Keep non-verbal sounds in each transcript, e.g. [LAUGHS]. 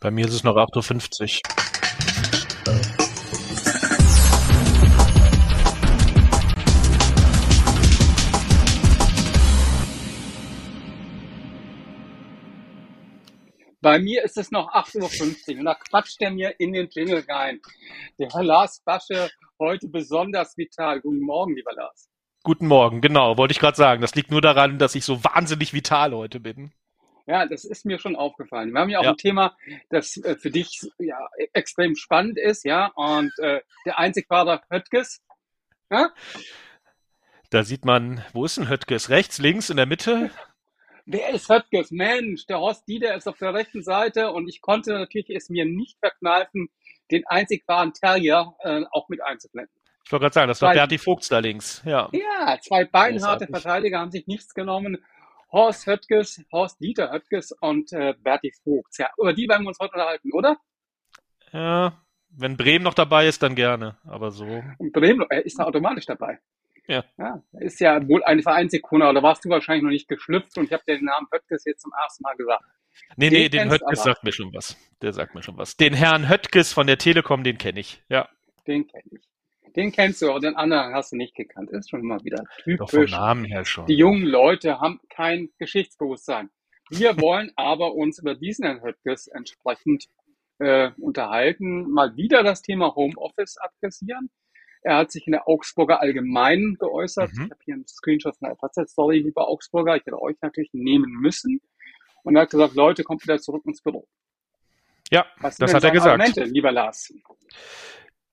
Bei mir ist es noch 8.50 Uhr. Bei mir ist es noch 8.50 Uhr und da quatscht er mir in den Jingle rein. Der Lars Basche heute besonders vital. Guten Morgen, lieber Lars. Guten Morgen, genau, wollte ich gerade sagen. Das liegt nur daran, dass ich so wahnsinnig vital heute bin. Ja, das ist mir schon aufgefallen. Wir haben ja auch ja. ein Thema, das äh, für dich ja extrem spannend ist, ja. Und äh, der einzig wahre Höttges. Ja? Da sieht man, wo ist ein Höttges? Rechts, links, in der Mitte? Wer ist Höttges? Mensch, der Horst Dieder ist auf der rechten Seite und ich konnte natürlich es mir nicht verkneifen, den einzig wahren Terrier äh, auch mit einzublenden. Ich wollte gerade sagen, das war Berti Vogts da links. Ja, ja zwei beinharte Verteidiger haben sich nichts genommen. Horst Höttges, Horst Dieter Höttges und äh, Berti Vogts. Ja, über die werden wir uns heute unterhalten, oder? Ja, wenn Bremen noch dabei ist, dann gerne, aber so. Und Bremen, er ist da automatisch dabei. Ja. ja. Ist ja wohl eine Vereinsikone, oder warst du wahrscheinlich noch nicht geschlüpft und ich habe dir den Namen Höttges jetzt zum ersten Mal gesagt. Nee, den nee, den Höttges sagt mir schon was. Der sagt mir schon was. Den Herrn Höttges von der Telekom, den kenne ich, ja. Den kenne ich. Den kennst du, aber den anderen hast du nicht gekannt. Ist schon mal wieder typisch. Doch vom Namen her schon. Die jungen Leute haben kein Geschichtsbewusstsein. Wir [LAUGHS] wollen aber uns über diesen Herrn Höttges entsprechend äh, unterhalten, mal wieder das Thema Homeoffice adressieren. Er hat sich in der Augsburger Allgemeinen geäußert. Mhm. Ich habe hier einen Screenshot von der FAZ-Story, lieber Augsburger. Ich hätte euch natürlich nehmen müssen. Und er hat gesagt, Leute, kommt wieder zurück ins Büro. Ja, Was das hat er gesagt. Argumente, lieber Lars?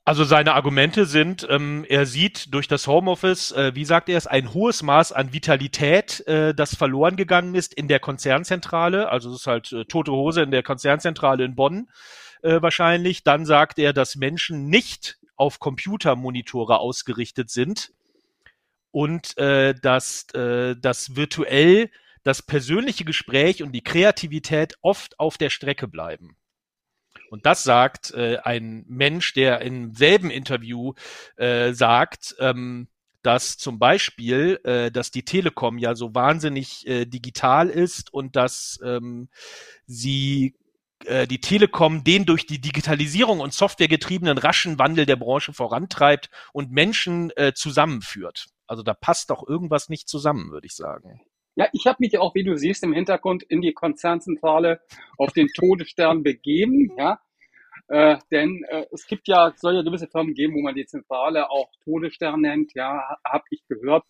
Also seine Argumente sind, ähm, er sieht durch das Homeoffice, äh, wie sagt er es, ein hohes Maß an Vitalität, äh, das verloren gegangen ist in der Konzernzentrale. Also es ist halt äh, tote Hose in der Konzernzentrale in Bonn äh, wahrscheinlich. Dann sagt er, dass Menschen nicht auf Computermonitore ausgerichtet sind und äh, dass äh, das virtuell das persönliche Gespräch und die Kreativität oft auf der Strecke bleiben. Und das sagt äh, ein Mensch, der im selben Interview äh, sagt, ähm, dass zum Beispiel, äh, dass die Telekom ja so wahnsinnig äh, digital ist und dass ähm, sie äh, die Telekom den durch die Digitalisierung und Software getriebenen raschen Wandel der Branche vorantreibt und Menschen äh, zusammenführt. Also da passt doch irgendwas nicht zusammen, würde ich sagen. Ja, ich habe mich auch, wie du siehst, im Hintergrund in die Konzernzentrale auf den Todesstern begeben, ja. Äh, denn äh, es gibt ja, soll ja gewisse Firmen geben, wo man die Zentrale auch Todesstern nennt, ja, habe ich gehört.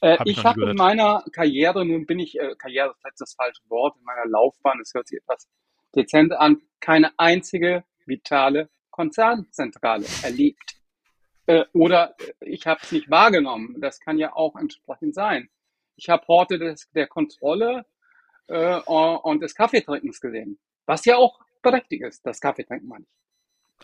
Äh, hab ich, ich habe in meiner Karriere, nun bin ich, äh, Karriere ist das falsche Wort, in meiner Laufbahn, es hört sich etwas dezent an, keine einzige vitale Konzernzentrale erlebt. Äh, oder ich habe es nicht wahrgenommen. Das kann ja auch entsprechend sein. Ich habe Horte des, der Kontrolle äh, und des Kaffeetrinkens gesehen. Was ja auch berechtigt ist, das Kaffeetrinken ich.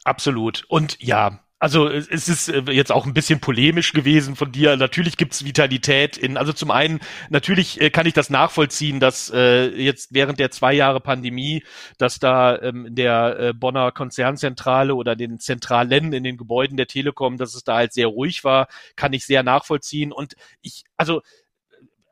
Absolut. Und ja, also es ist äh, jetzt auch ein bisschen polemisch gewesen von dir. Natürlich gibt's Vitalität in, also zum einen, natürlich äh, kann ich das nachvollziehen, dass äh, jetzt während der zwei Jahre Pandemie, dass da ähm, der äh, Bonner Konzernzentrale oder den Zentralen in den Gebäuden der Telekom, dass es da halt sehr ruhig war, kann ich sehr nachvollziehen. Und ich, also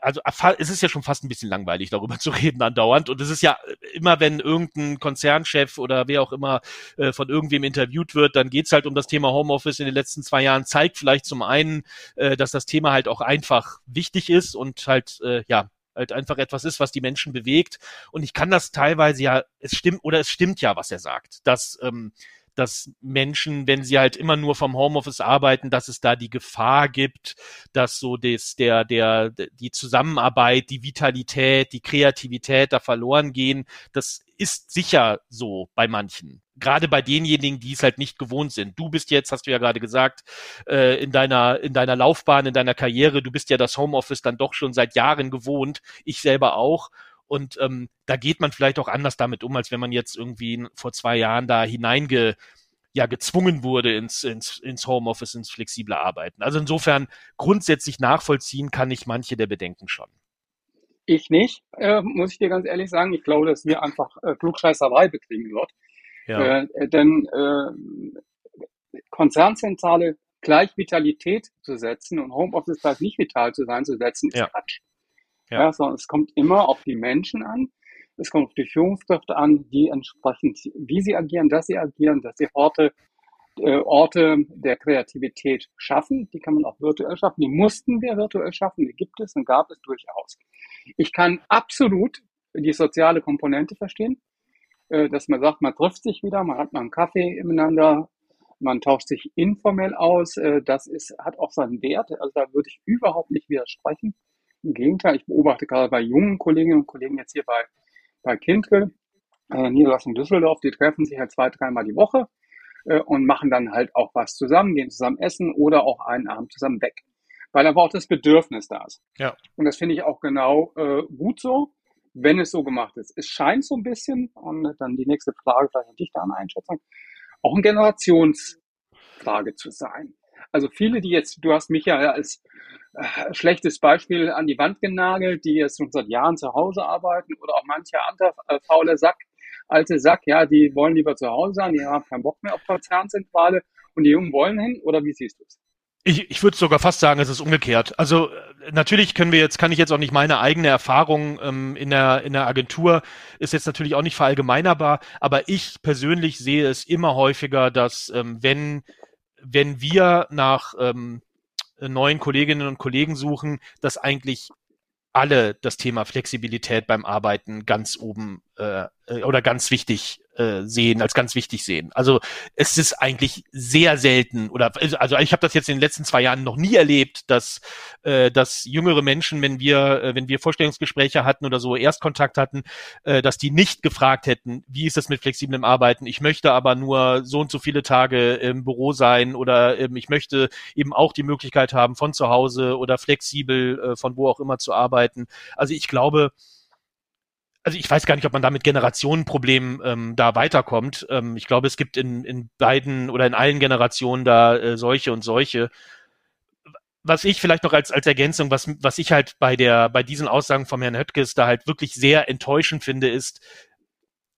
also es ist ja schon fast ein bisschen langweilig, darüber [LAUGHS] zu reden andauernd. Und es ist ja immer, wenn irgendein Konzernchef oder wer auch immer äh, von irgendwem interviewt wird, dann geht's halt um das Thema Homeoffice in den letzten zwei Jahren. Zeigt vielleicht zum einen, äh, dass das Thema halt auch einfach wichtig ist und halt, äh, ja, halt einfach etwas ist, was die Menschen bewegt. Und ich kann das teilweise ja, es stimmt, oder es stimmt ja, was er sagt, dass ähm, dass Menschen, wenn sie halt immer nur vom Homeoffice arbeiten, dass es da die Gefahr gibt, dass so des, der, der, die Zusammenarbeit, die Vitalität, die Kreativität da verloren gehen. Das ist sicher so bei manchen. Gerade bei denjenigen, die es halt nicht gewohnt sind. Du bist jetzt, hast du ja gerade gesagt, äh, in deiner, in deiner Laufbahn, in deiner Karriere, du bist ja das Homeoffice dann doch schon seit Jahren gewohnt. Ich selber auch. Und ähm, da geht man vielleicht auch anders damit um, als wenn man jetzt irgendwie vor zwei Jahren da hineinge ja gezwungen wurde ins, ins, ins Homeoffice, ins flexible Arbeiten. Also insofern grundsätzlich nachvollziehen kann ich manche der Bedenken schon. Ich nicht, äh, muss ich dir ganz ehrlich sagen. Ich glaube, dass hier einfach äh, Klugscheißerei betrieben wird. Ja. Äh, denn äh, Konzernzentrale gleich Vitalität zu setzen und Homeoffice gleich nicht vital zu sein zu setzen, ist ja. Quatsch. Ja. ja, sondern es kommt immer auf die Menschen an. Es kommt auf die Führungskräfte an, die entsprechend, wie sie agieren, dass sie agieren, dass sie Orte, äh, Orte der Kreativität schaffen. Die kann man auch virtuell schaffen. Die mussten wir virtuell schaffen. Die gibt es und gab es durchaus. Ich kann absolut die soziale Komponente verstehen, äh, dass man sagt, man trifft sich wieder, man hat mal einen Kaffee miteinander, man tauscht sich informell aus. Äh, das ist, hat auch seinen Wert. Also da würde ich überhaupt nicht widersprechen. Im Gegenteil, ich beobachte gerade bei jungen Kolleginnen und Kollegen jetzt hier bei, bei Kindle, äh, Niederlassung Düsseldorf, die treffen sich halt zwei, dreimal die Woche äh, und machen dann halt auch was zusammen, gehen zusammen essen oder auch einen Abend zusammen weg. Weil aber auch das Bedürfnis da ist. Ja. Und das finde ich auch genau äh, gut so, wenn es so gemacht ist. Es scheint so ein bisschen, und dann die nächste Frage vielleicht an dich da eine Einschätzung, auch eine Generationsfrage zu sein. Also viele, die jetzt, du hast mich ja als äh, schlechtes Beispiel an die Wand genagelt, die jetzt schon seit Jahren zu Hause arbeiten oder auch mancher andere äh, faule Sack, alte Sack, ja, die wollen lieber zu Hause sein, die haben keinen Bock mehr auf Konzernzentrale und die Jungen wollen hin oder wie siehst du es? Ich, ich würde sogar fast sagen, es ist umgekehrt. Also äh, natürlich können wir jetzt, kann ich jetzt auch nicht meine eigene Erfahrung ähm, in der in der Agentur ist jetzt natürlich auch nicht verallgemeinerbar, aber ich persönlich sehe es immer häufiger, dass ähm, wenn wenn wir nach ähm, neuen Kolleginnen und Kollegen suchen, dass eigentlich alle das Thema Flexibilität beim Arbeiten ganz oben äh, oder ganz wichtig äh, sehen, als ganz wichtig sehen. Also es ist eigentlich sehr selten oder also ich habe das jetzt in den letzten zwei Jahren noch nie erlebt, dass äh, dass jüngere Menschen, wenn wir äh, wenn wir Vorstellungsgespräche hatten oder so Erstkontakt hatten, äh, dass die nicht gefragt hätten, wie ist das mit flexiblem Arbeiten? Ich möchte aber nur so und so viele Tage im Büro sein oder ähm, ich möchte eben auch die Möglichkeit haben, von zu Hause oder flexibel äh, von wo auch immer zu arbeiten. Also ich glaube, also ich weiß gar nicht, ob man da mit Generationenproblemen ähm, da weiterkommt. Ähm, ich glaube, es gibt in, in beiden oder in allen Generationen da äh, solche und solche. Was ich vielleicht noch als, als Ergänzung, was, was ich halt bei der, bei diesen Aussagen von Herrn Höttges da halt wirklich sehr enttäuschend finde, ist,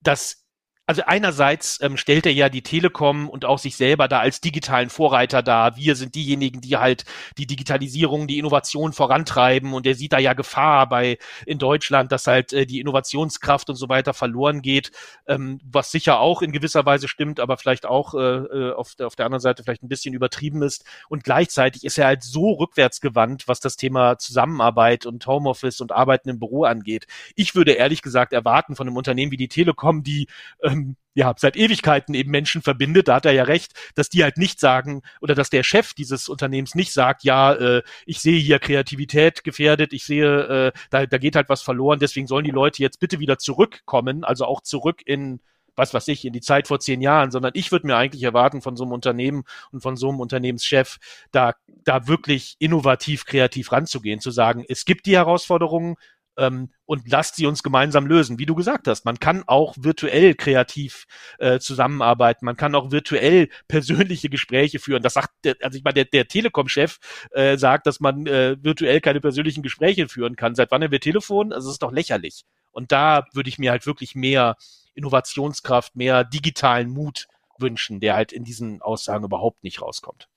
dass also einerseits ähm, stellt er ja die Telekom und auch sich selber da als digitalen Vorreiter dar. Wir sind diejenigen, die halt die Digitalisierung, die Innovation vorantreiben und er sieht da ja Gefahr bei in Deutschland, dass halt äh, die Innovationskraft und so weiter verloren geht, ähm, was sicher auch in gewisser Weise stimmt, aber vielleicht auch äh, äh auf, der, auf der anderen Seite vielleicht ein bisschen übertrieben ist. Und gleichzeitig ist er halt so rückwärtsgewandt, was das Thema Zusammenarbeit und Homeoffice und Arbeiten im Büro angeht. Ich würde ehrlich gesagt erwarten von einem Unternehmen wie die Telekom, die äh, ähm, ja, seit Ewigkeiten eben Menschen verbindet, da hat er ja recht, dass die halt nicht sagen oder dass der Chef dieses Unternehmens nicht sagt, ja, äh, ich sehe hier Kreativität gefährdet, ich sehe, äh, da, da geht halt was verloren, deswegen sollen die Leute jetzt bitte wieder zurückkommen, also auch zurück in was weiß ich, in die Zeit vor zehn Jahren, sondern ich würde mir eigentlich erwarten von so einem Unternehmen und von so einem Unternehmenschef, da, da wirklich innovativ, kreativ ranzugehen, zu sagen, es gibt die Herausforderungen, ähm, und lasst sie uns gemeinsam lösen. Wie du gesagt hast, man kann auch virtuell kreativ äh, zusammenarbeiten, man kann auch virtuell [LAUGHS] persönliche Gespräche führen. Das sagt, der, also ich meine, der, der Telekom-Chef äh, sagt, dass man äh, virtuell keine persönlichen Gespräche führen kann. Seit wann haben wir Telefon? Also es ist doch lächerlich. Und da würde ich mir halt wirklich mehr Innovationskraft, mehr digitalen Mut wünschen, der halt in diesen Aussagen überhaupt nicht rauskommt.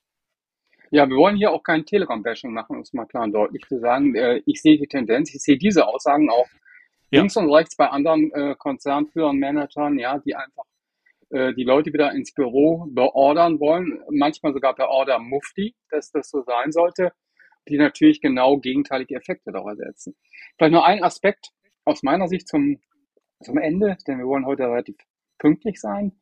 Ja, wir wollen hier auch kein Telekom-Bashing machen, um es mal klar und deutlich zu sagen. Äh, ich sehe die Tendenz, ich sehe diese Aussagen auch ja. links und rechts bei anderen äh, Konzernführern, Managern, ja, die einfach äh, die Leute wieder ins Büro beordern wollen, manchmal sogar per Order Mufti, dass das so sein sollte, die natürlich genau gegenteilige Effekte daraus setzen. Vielleicht nur ein Aspekt aus meiner Sicht zum, zum Ende, denn wir wollen heute relativ pünktlich sein.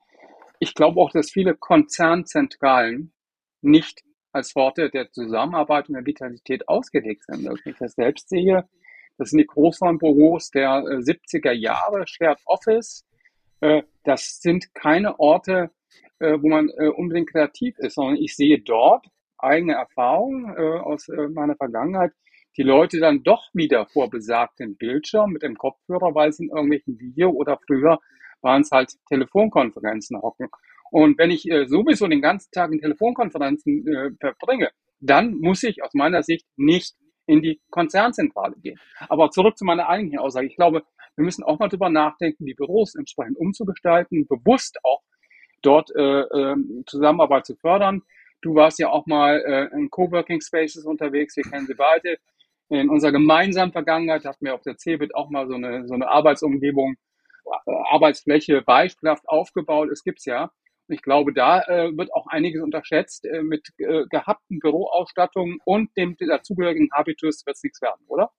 Ich glaube auch, dass viele Konzernzentralen nicht als Worte der Zusammenarbeit und der Vitalität ausgelegt sind. Wenn ich das selbst sehe, das sind die Großraumbüros der 70er äh, Jahre, Shared Office. Äh, das sind keine Orte, äh, wo man unbedingt kreativ ist, sondern ich sehe dort eigene Erfahrungen aus meiner Vergangenheit, die Leute dann doch wieder vor besagtem Bildschirm mit dem Kopfhörer, weil sie in irgendwelchen Video oder früher waren es halt Telefonkonferenzen hocken. Und wenn ich äh, sowieso den ganzen Tag in Telefonkonferenzen äh, verbringe, dann muss ich aus meiner Sicht nicht in die Konzernzentrale gehen. Aber zurück zu meiner eigentlichen Aussage. Ich glaube, wir müssen auch mal drüber nachdenken, die Büros entsprechend umzugestalten, bewusst auch dort äh, äh, Zusammenarbeit zu fördern. Du warst ja auch mal äh, in Coworking Spaces unterwegs, wir kennen sie beide. In unserer gemeinsamen Vergangenheit hatten wir auf der CeBIT auch mal so eine, so eine Arbeitsumgebung Arbeitsfläche beispielhaft aufgebaut ist, gibt's ja. Ich glaube, da äh, wird auch einiges unterschätzt. Äh, mit äh, gehabten Büroausstattungen und dem dazugehörigen Habitus wird es nichts werden, oder?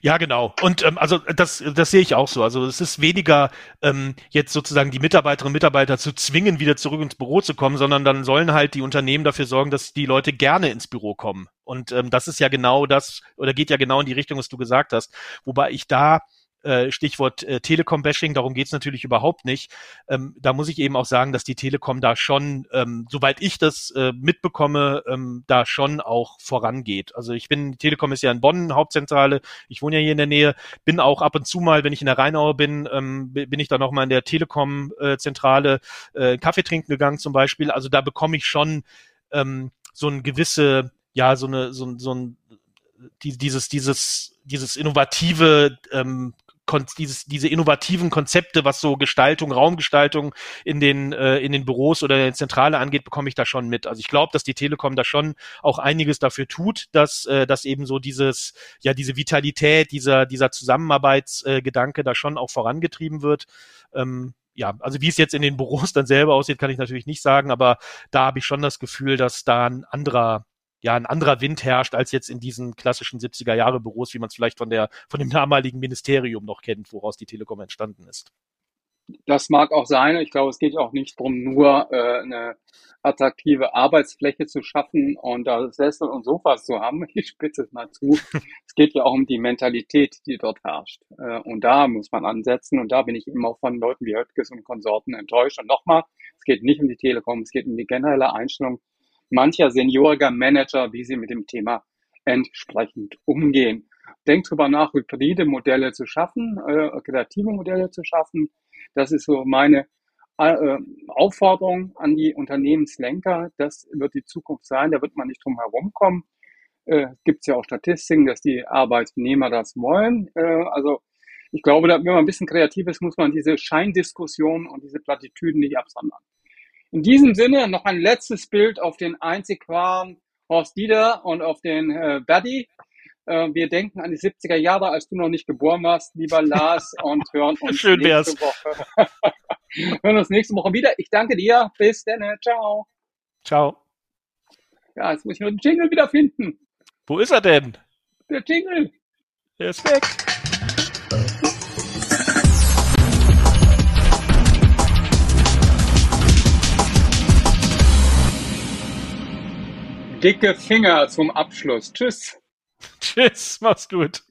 Ja, genau. Und ähm, also das, das sehe ich auch so. Also es ist weniger ähm, jetzt sozusagen die Mitarbeiterinnen und Mitarbeiter zu zwingen, wieder zurück ins Büro zu kommen, sondern dann sollen halt die Unternehmen dafür sorgen, dass die Leute gerne ins Büro kommen. Und ähm, das ist ja genau das, oder geht ja genau in die Richtung, was du gesagt hast. Wobei ich da äh, Stichwort äh, Telekom-Bashing, darum geht's natürlich überhaupt nicht. Ähm, da muss ich eben auch sagen, dass die Telekom da schon, ähm, soweit ich das äh, mitbekomme, ähm, da schon auch vorangeht. Also ich bin, Telekom ist ja in Bonn, Hauptzentrale, ich wohne ja hier in der Nähe, bin auch ab und zu mal, wenn ich in der Rheinauer bin, ähm, bin ich da noch mal in der Telekom-Zentrale äh, Kaffee trinken gegangen zum Beispiel. Also da bekomme ich schon ähm, so ein gewisse, ja, so eine, so, so ein die, dieses, dieses, dieses innovative ähm, dieses, diese innovativen Konzepte, was so Gestaltung, Raumgestaltung in den, äh, in den Büros oder in der Zentrale angeht, bekomme ich da schon mit. Also ich glaube, dass die Telekom da schon auch einiges dafür tut, dass, äh, dass eben so dieses, ja, diese Vitalität, dieser, dieser Zusammenarbeitsgedanke äh, da schon auch vorangetrieben wird. Ähm, ja, also wie es jetzt in den Büros dann selber aussieht, kann ich natürlich nicht sagen, aber da habe ich schon das Gefühl, dass da ein anderer ja ein anderer Wind herrscht als jetzt in diesen klassischen 70er Jahre Büros, wie man es vielleicht von der von dem damaligen Ministerium noch kennt, woraus die Telekom entstanden ist. Das mag auch sein. Ich glaube, es geht auch nicht darum, nur äh, eine attraktive Arbeitsfläche zu schaffen und da Sessel und Sofas zu haben. [LAUGHS] Ich spitze es mal zu. [LAUGHS] es geht ja auch um die Mentalität, die dort herrscht. Äh, und da muss man ansetzen. Und da bin ich immer von Leuten wie Höttges und Konsorten enttäuscht. Und nochmal, es geht nicht um die Telekom, es geht um die generelle Einstellung mancher senioriger Manager, wie sie mit dem Thema entsprechend umgehen. Denkt darüber nach, hybride Modelle zu schaffen, äh, kreative Modelle zu schaffen. Das ist so meine äh, Aufforderung an die Unternehmenslenker. Das wird die Zukunft sein, da wird man nicht drum herum kommen. Äh, Gibt ja auch Statistiken, dass die Arbeitnehmer das wollen. Äh, also ich glaube, wenn man ein bisschen kreativ ist, muss man diese Scheindiskussion und diese Plattitüden nicht absondern. In diesem Sinne noch ein letztes Bild auf den einzig wahren Horst Dieter und auf den äh, Buddy. Äh, wir denken an die 70er Jahre, als du noch nicht geboren warst, lieber Lars, [LAUGHS] und hören uns Schön nächste Woche. [LAUGHS] hören uns nächste Woche wieder. Ich danke dir. Bis dann. Ciao. Ciao. Ja, jetzt muss ich nur den Jingle wieder finden. Wo ist er denn? Der Jingle. Der ist weg. Dicke Finger zum Abschluss. Tschüss. Tschüss, mach's gut.